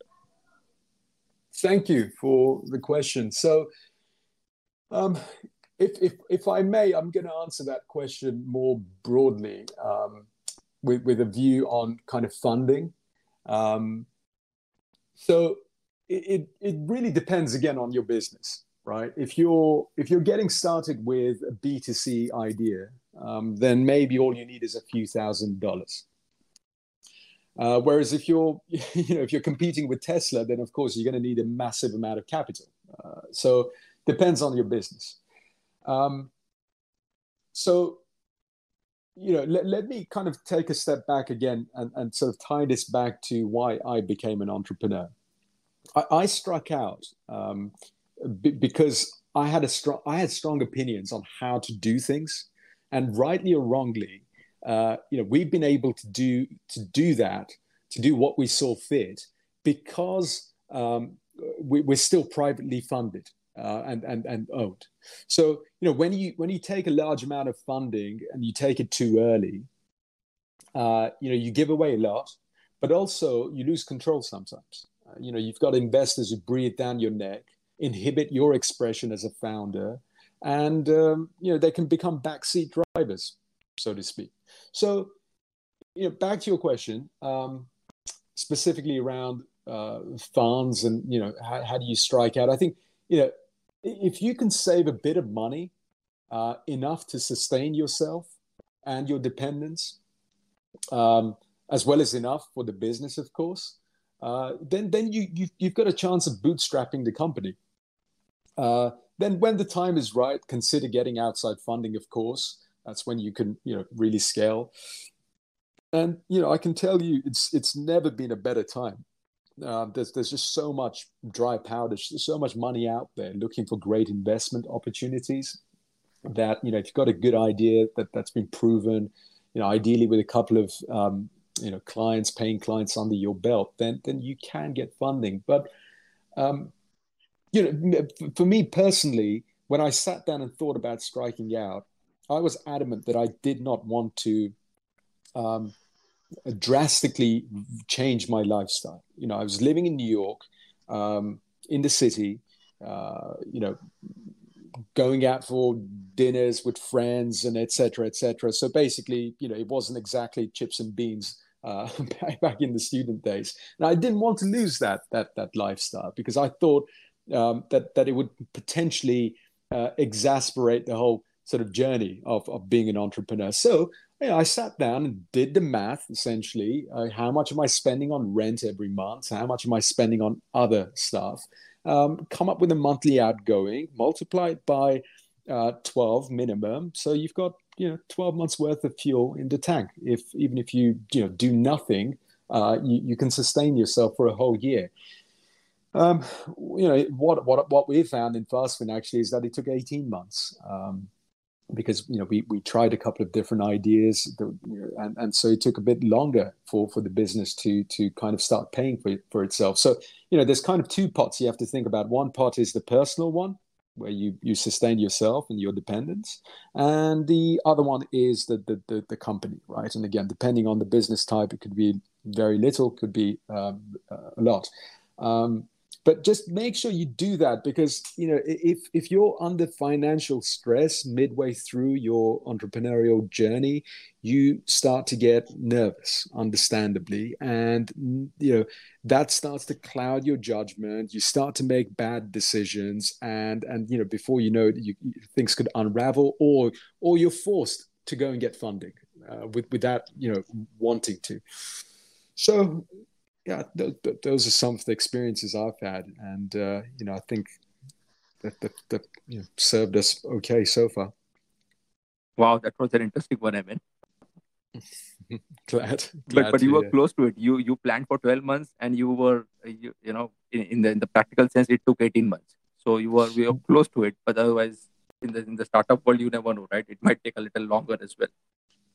Thank you for the question. So, um, if, if, if I may, I'm going to answer that question more broadly um, with, with a view on kind of funding. Um, so, it, it really depends again on your business right? If you're if you're getting started with a b2c idea um, then maybe all you need is a few thousand dollars. Uh, whereas if you're you know if you're competing with tesla then of course you're going to need a massive amount of capital. Uh, so depends on your business. Um, so you know let, let me kind of take a step back again and, and sort of tie this back to why i became an entrepreneur I, I struck out um, b- because I had a strong I had strong opinions on how to do things, and rightly or wrongly, uh, you know, we've been able to do to do that to do what we saw fit because um, we, are still privately funded uh, and, and and owned. So you know when you when you take a large amount of funding and you take it too early, uh, you know you give away a lot, but also you lose control sometimes. You know you've got investors who breathe down your neck, inhibit your expression as a founder, and um, you know they can become backseat drivers, so to speak. So you know back to your question. Um, specifically around uh, funds and you know how, how do you strike out i think you know if you can save a bit of money uh, enough to sustain yourself and your dependents um, as well as enough for the business of course uh, then then you, you you've got a chance of bootstrapping the company uh, then when the time is right consider getting outside funding of course that's when you can you know really scale and you know, I can tell you, it's it's never been a better time. Uh, there's there's just so much dry powder, there's so much money out there looking for great investment opportunities. That you know, if you've got a good idea that that's been proven, you know, ideally with a couple of um, you know clients, paying clients under your belt, then then you can get funding. But um, you know, for me personally, when I sat down and thought about striking out, I was adamant that I did not want to um, drastically change my lifestyle. You know, I was living in New York, um, in the city, uh, you know, going out for dinners with friends and etc. etc. So basically, you know, it wasn't exactly chips and beans uh, back in the student days, and I didn't want to lose that that that lifestyle because I thought um, that that it would potentially uh, exasperate the whole sort of journey of, of being an entrepreneur. So I sat down and did the math essentially. Uh, how much am I spending on rent every month? How much am I spending on other stuff? Um, come up with a monthly outgoing, multiply it by uh, 12 minimum. So you've got, you know, 12 months worth of fuel in the tank. If even if you, you know, do nothing, uh, you, you can sustain yourself for a whole year. Um, you know, what, what, what we found in FastFin actually is that it took 18 months. Um, because you know we, we tried a couple of different ideas and, and so it took a bit longer for, for the business to to kind of start paying for, for itself so you know there's kind of two pots you have to think about one pot is the personal one where you you sustain yourself and your dependents and the other one is the the, the, the company right? And again depending on the business type it could be very little could be um, a lot. Um, but just make sure you do that because you know if if you're under financial stress midway through your entrepreneurial journey you start to get nervous understandably. And you know that starts to cloud your judgment. You start to make bad decisions. And and you know before you know it you, things could unravel or or you're forced to go and get funding uh, with without you know wanting to. So yeah, th- th- those are some of the experiences I've had, and uh, you know, I think that that, that you know, served us okay so far. Wow, that was an interesting one, I mean. glad, glad, but but you were close to it. You you planned for twelve months, and you were you, you know in, in the in the practical sense, it took eighteen months. So you were we were close to it, but otherwise, in the in the startup world, you never know, right? It might take a little longer as well.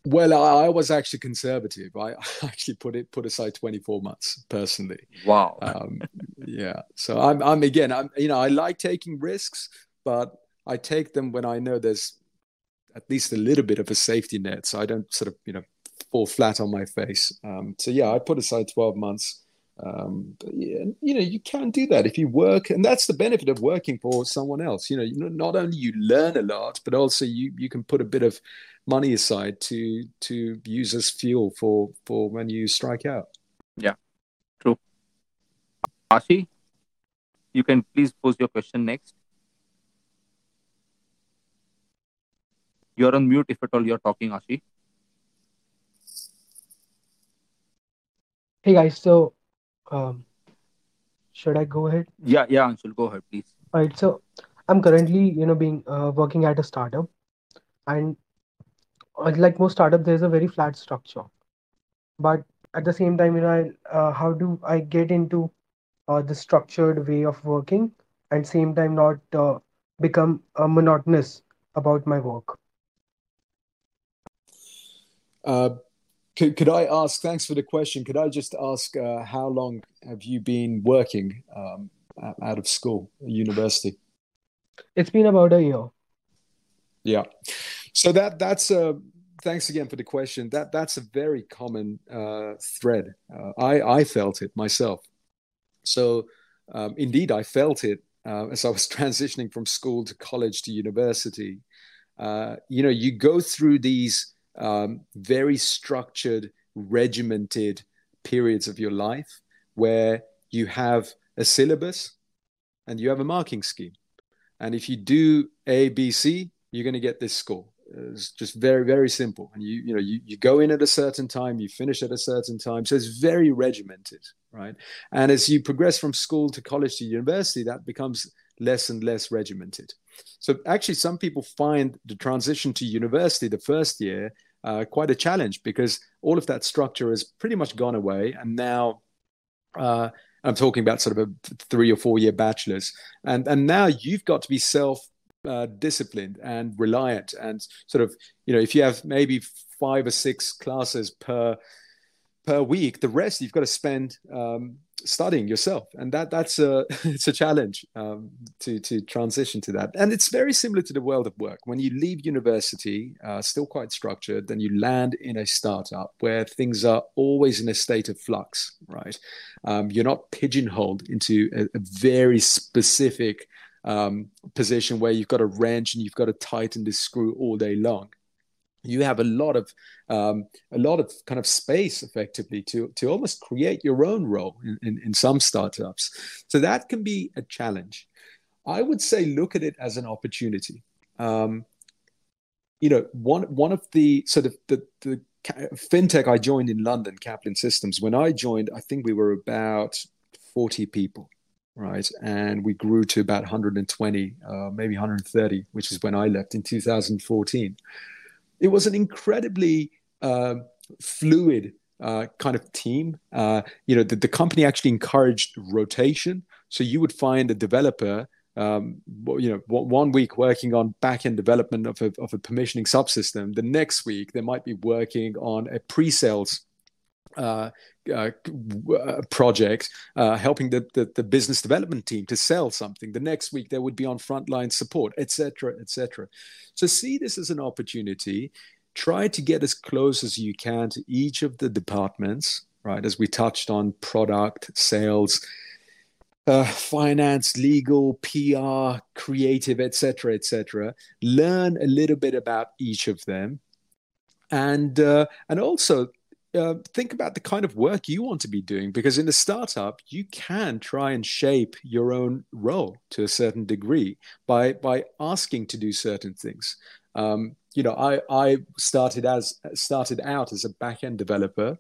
Well, I, I, was actually conservative. I, I, actually put it put aside 24 months personally. Wow. Um, yeah. So I'm I'm again I'm you know I like taking risks, but I take them when I know there's at least a little bit of a safety net, so I don't sort of you know fall flat on my face. Um, so yeah, I put aside 12 months. Um, yeah, you know, you can do that if you work, and that's the benefit of working for someone else. You know, not only you learn a lot, but also you you can put a bit of money aside to to use as fuel for for when you strike out. Yeah, true. Ashi, you can please pose your question next. You're on mute if at all you're talking, Ashi. Hey guys, so um, should I go ahead? Yeah, yeah, Anshul, go ahead, please. All right, so I'm currently, you know, being uh, working at a startup, and uh, like most startup there's a very flat structure but at the same time you know I, uh, how do i get into uh, the structured way of working and same time not uh, become uh, monotonous about my work. Could, could I ask, thanks for the question, could I just ask uh, how long have you been working um, out of school, university? It's been about a year. Yeah. So that that's a uh, thanks again for the question. That that's a very common uh, thread. Uh, I I felt it myself. So um, indeed, I felt it uh, as I was transitioning from school to college to university. Uh, you know, you go through these um, very structured, regimented periods of your life where you have a syllabus and you have a marking scheme. And if you do A, B, C, you're going to get this score. It's just very, very simple. And you, you know, you, you go in at a certain time, you finish at a certain time. So it's very regimented, right? And as you progress from school to college to university, that becomes less and less regimented. So actually, some people find the transition to university the first year uh, quite a challenge because all of that structure has pretty much gone away, and now uh, I'm talking about sort of a three or four year bachelor's, and and now you've got to be self uh, disciplined and reliant, and sort of you know if you have maybe five or six classes per per week, the rest you've got to spend um, studying yourself, and that that's a it's a challenge um, to to transition to that. And it's very similar to the world of work. When you leave university, uh, still quite structured, then you land in a startup where things are always in a state of flux. Right, um, you're not pigeonholed into a, a very specific um, position where you've got a wrench and you've got to tighten this screw all day long you have a lot of um, a lot of kind of space effectively to to almost create your own role in, in, in, some startups. So that can be a challenge. I would say look at it as an opportunity. Um, you know one one of the sort of the, the fintech i joined in london Caplin Systems when i joined i think we were about 40 people right? And we grew to about 120 uh, maybe 130 which is when i left in 2014 it was an incredibly uh, fluid uh, kind of team. Uh, you know, the, the, company actually encouraged rotation. So you would find a developer, um, you know, one week working on back-end development of a, of a permissioning subsystem. The next week, they might be working on a pre-sales uh, uh, uh, project, uh, helping the, the, the, business development team to sell something. The next week they would be on frontline support, etc., etc. So see this as an opportunity. Try to get as close as you can to each of the departments, right? As we touched on, product, sales, uh, finance, legal, PR, creative, etc., etc. Learn a little bit about each of them, and uh, and also uh, think about the kind of work you want to be doing because in a startup you can try and shape your own role to a certain degree by by asking to do certain things um, you know i i started as started out as a back-end developer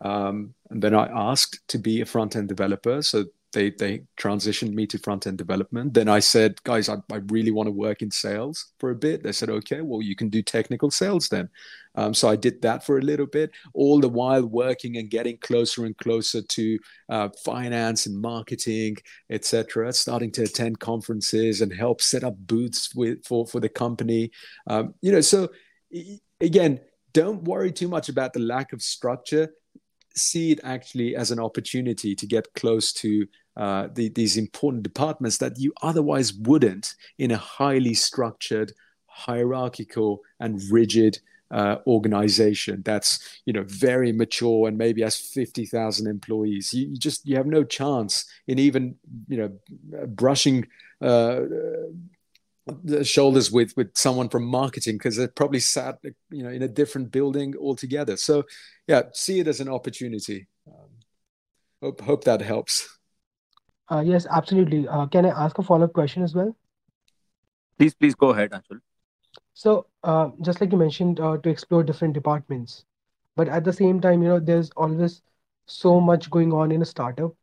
um, and then i asked to be a front-end developer so they they transitioned me to front end development. Then I said, guys, I, I really want to work in sales for a bit. They said, okay, well, you can do technical sales then. Um, so I did that for a little bit, all the while working and getting closer and closer to uh, finance and marketing, etc. Starting to attend conferences and help set up booths with for for the company. Um, you know, so again, don't worry too much about the lack of structure see it actually as an opportunity to get close to uh, the, these important departments that you otherwise wouldn't in a highly structured, hierarchical, and rigid uh, organization that's you know very mature and maybe has 50,000 employees. You, you, just you have no chance in even you know brushing uh, the shoulders with with someone from marketing because they're probably sat you know in a different building altogether. So yeah see it as an opportunity. Um, hope hope that helps. Uh, yes absolutely. Uh, can i ask a follow-up question as well? Please please go ahead Anshul. so uh, just like you mentioned uh, to explore different departments. But at the same time you know there's always so much going on in a startup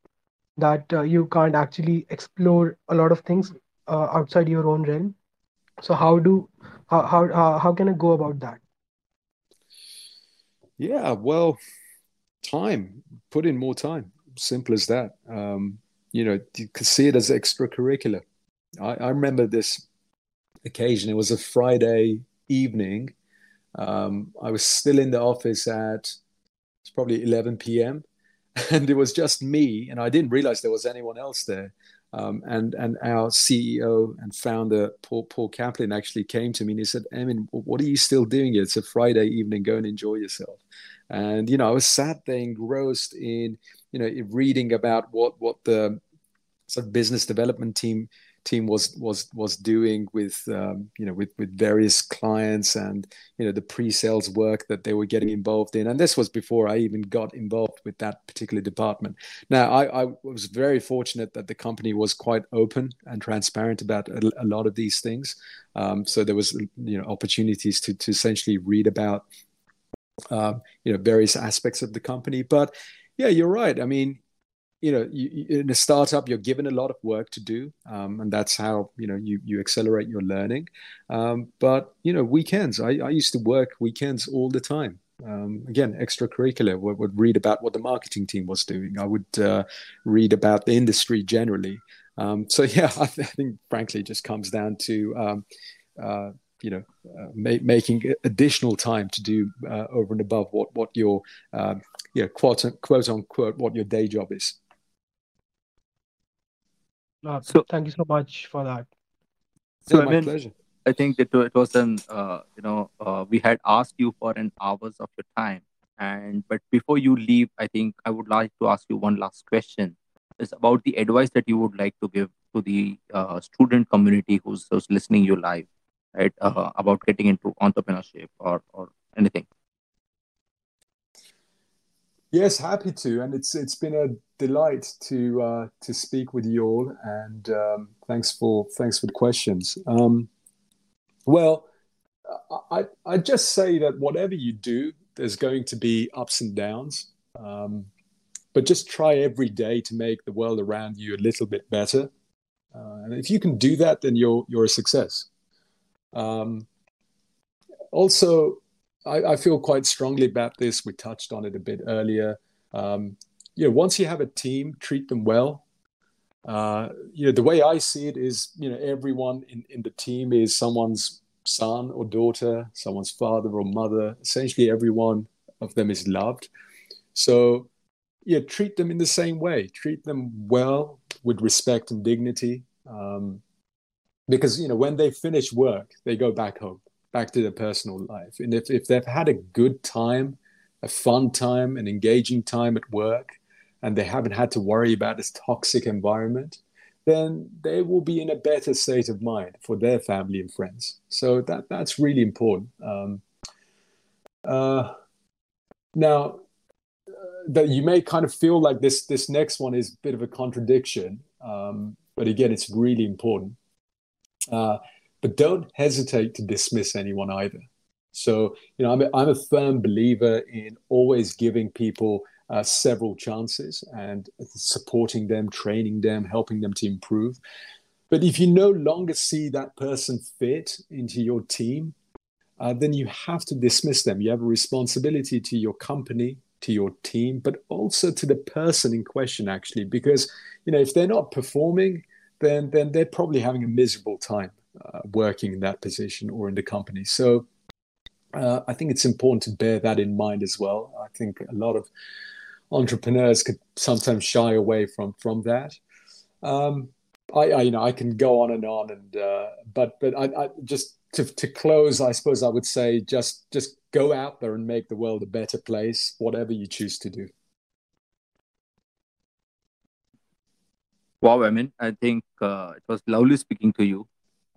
that uh, you can't actually explore a lot of things uh, outside your own realm. So how do how, how how how can i go about that? Yeah well time. Put in more time. Simple as that. Um you know, you could see it as extracurricular. I, I remember this occasion. It was a Friday evening. Um, I was still in the office at it's probably 11 p.m. and it was just me, and I didn't realize there was anyone else there. Um, and and our CEO and founder Paul Paul Caplin actually came to me and he said, "Emin, what are you still doing here? It's a Friday evening. Go and enjoy yourself." And you know, I was sat there engrossed in you know reading about what what the sort of business development team team was was was doing with um, you know with with various clients and you know the pre-sales work that they were getting involved in. And this was before i even got involved with that particular department. Now i, I was very fortunate that the company was quite open and transparent about a, a lot of these things. Um, so there was you know opportunities to to essentially read about um, you know various aspects of the company. But yeah you're right. I mean you know you, in a startup you're given a lot of work to do um, and that's how you know you, you accelerate your learning. Um, but you know weekends I, I used to work weekends all the time. Um, again extracurricular would, would read about what the marketing team was doing. I would uh, read about the industry generally. Um, so yeah I, th- I, think frankly it just comes down to um, uh, you know uh, ma- making additional time to do uh, over and above what what your uh, yeah quote quote unquote what your day job is Uh, so thank you so much for that. So yeah, my mean, pleasure. I think it, it was an uh, you know uh, we had asked you for an hours of your time, and but before you leave, I think I would like to ask you one last question. Is about the advice that you would like to give to the uh, student community who's, who's listening you live, right? Uh, about getting into entrepreneurship or or anything. Yes, happy to, and it's it's been a delight to uh, to speak with you all, and um, thanks for thanks for the questions. Um, well, I I just say that whatever you do, there's going to be ups and downs, um, but just try every day to make the world around you a little bit better, uh, and if you can do that, then you're you're a success. Um, also, I, I, feel quite strongly about this. We touched on it a bit earlier. Um, you know, once you have a team, treat them well. Uh, you know, the way I see it is, you know, everyone in, in the team is someone's son or daughter, someone's father or mother. Essentially, everyone of them is loved. So, yeah, treat them in the same way. Treat them well with respect and dignity. Um, because you know, when they finish work, they go back home back to their personal life. And if, if they've had a good time, a fun time, an engaging time at work, and they haven't had to worry about this toxic environment, then they will be in a better state of mind for their family and friends. So that that's really important. Um, uh, now, uh, that you may kind of feel like this this next one is a bit of a contradiction, um, but again, it's really important. Uh, but don't hesitate to dismiss anyone either. So, you know, I'm a, I'm a firm believer in always giving people uh, several chances and supporting them, training them, helping them to improve. But if you no longer see that person fit into your team, uh, then you have to dismiss them. You have a responsibility to your company, to your team, but also to the person in question, actually, because you know if they're not performing, then then they're probably having a miserable time uh, working in that position or in the company. So uh, I think it's important to bear that in mind as well. I think a lot of entrepreneurs could sometimes shy away from from that. Um, I, I, you know I can go on and on and uh, but but I, I just to, to close I suppose I would say just just go out there and make the world a better place whatever you choose to do. Wow, I mean, I think uh, it was lovely speaking to you.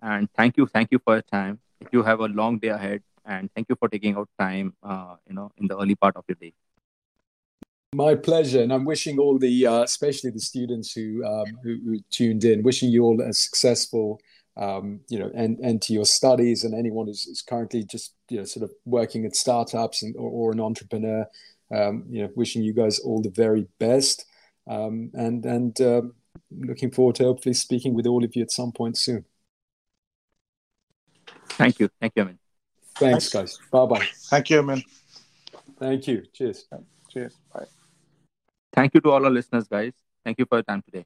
And thank you, thank you for your time. You have a long day ahead, and thank you for taking out time, uh, you know, in the early part of your day. My pleasure, and I'm wishing all the, uh, especially the students who, um, who, who tuned in, wishing you all a successful, um, you know, end, end to your studies, and anyone who's, who's, currently just, you know, sort of working at startups and, or, or an entrepreneur, um, you know, wishing you guys all the very best, um, and and um, looking forward to hopefully speaking with all of you at some point soon. Thank you. Thank you, Amin. Thanks, guys. Bye bye. Thank you, Amin. Thank you. Cheers. Cheers. Bye. Thank you to all our listeners, guys. Thank you for your time today.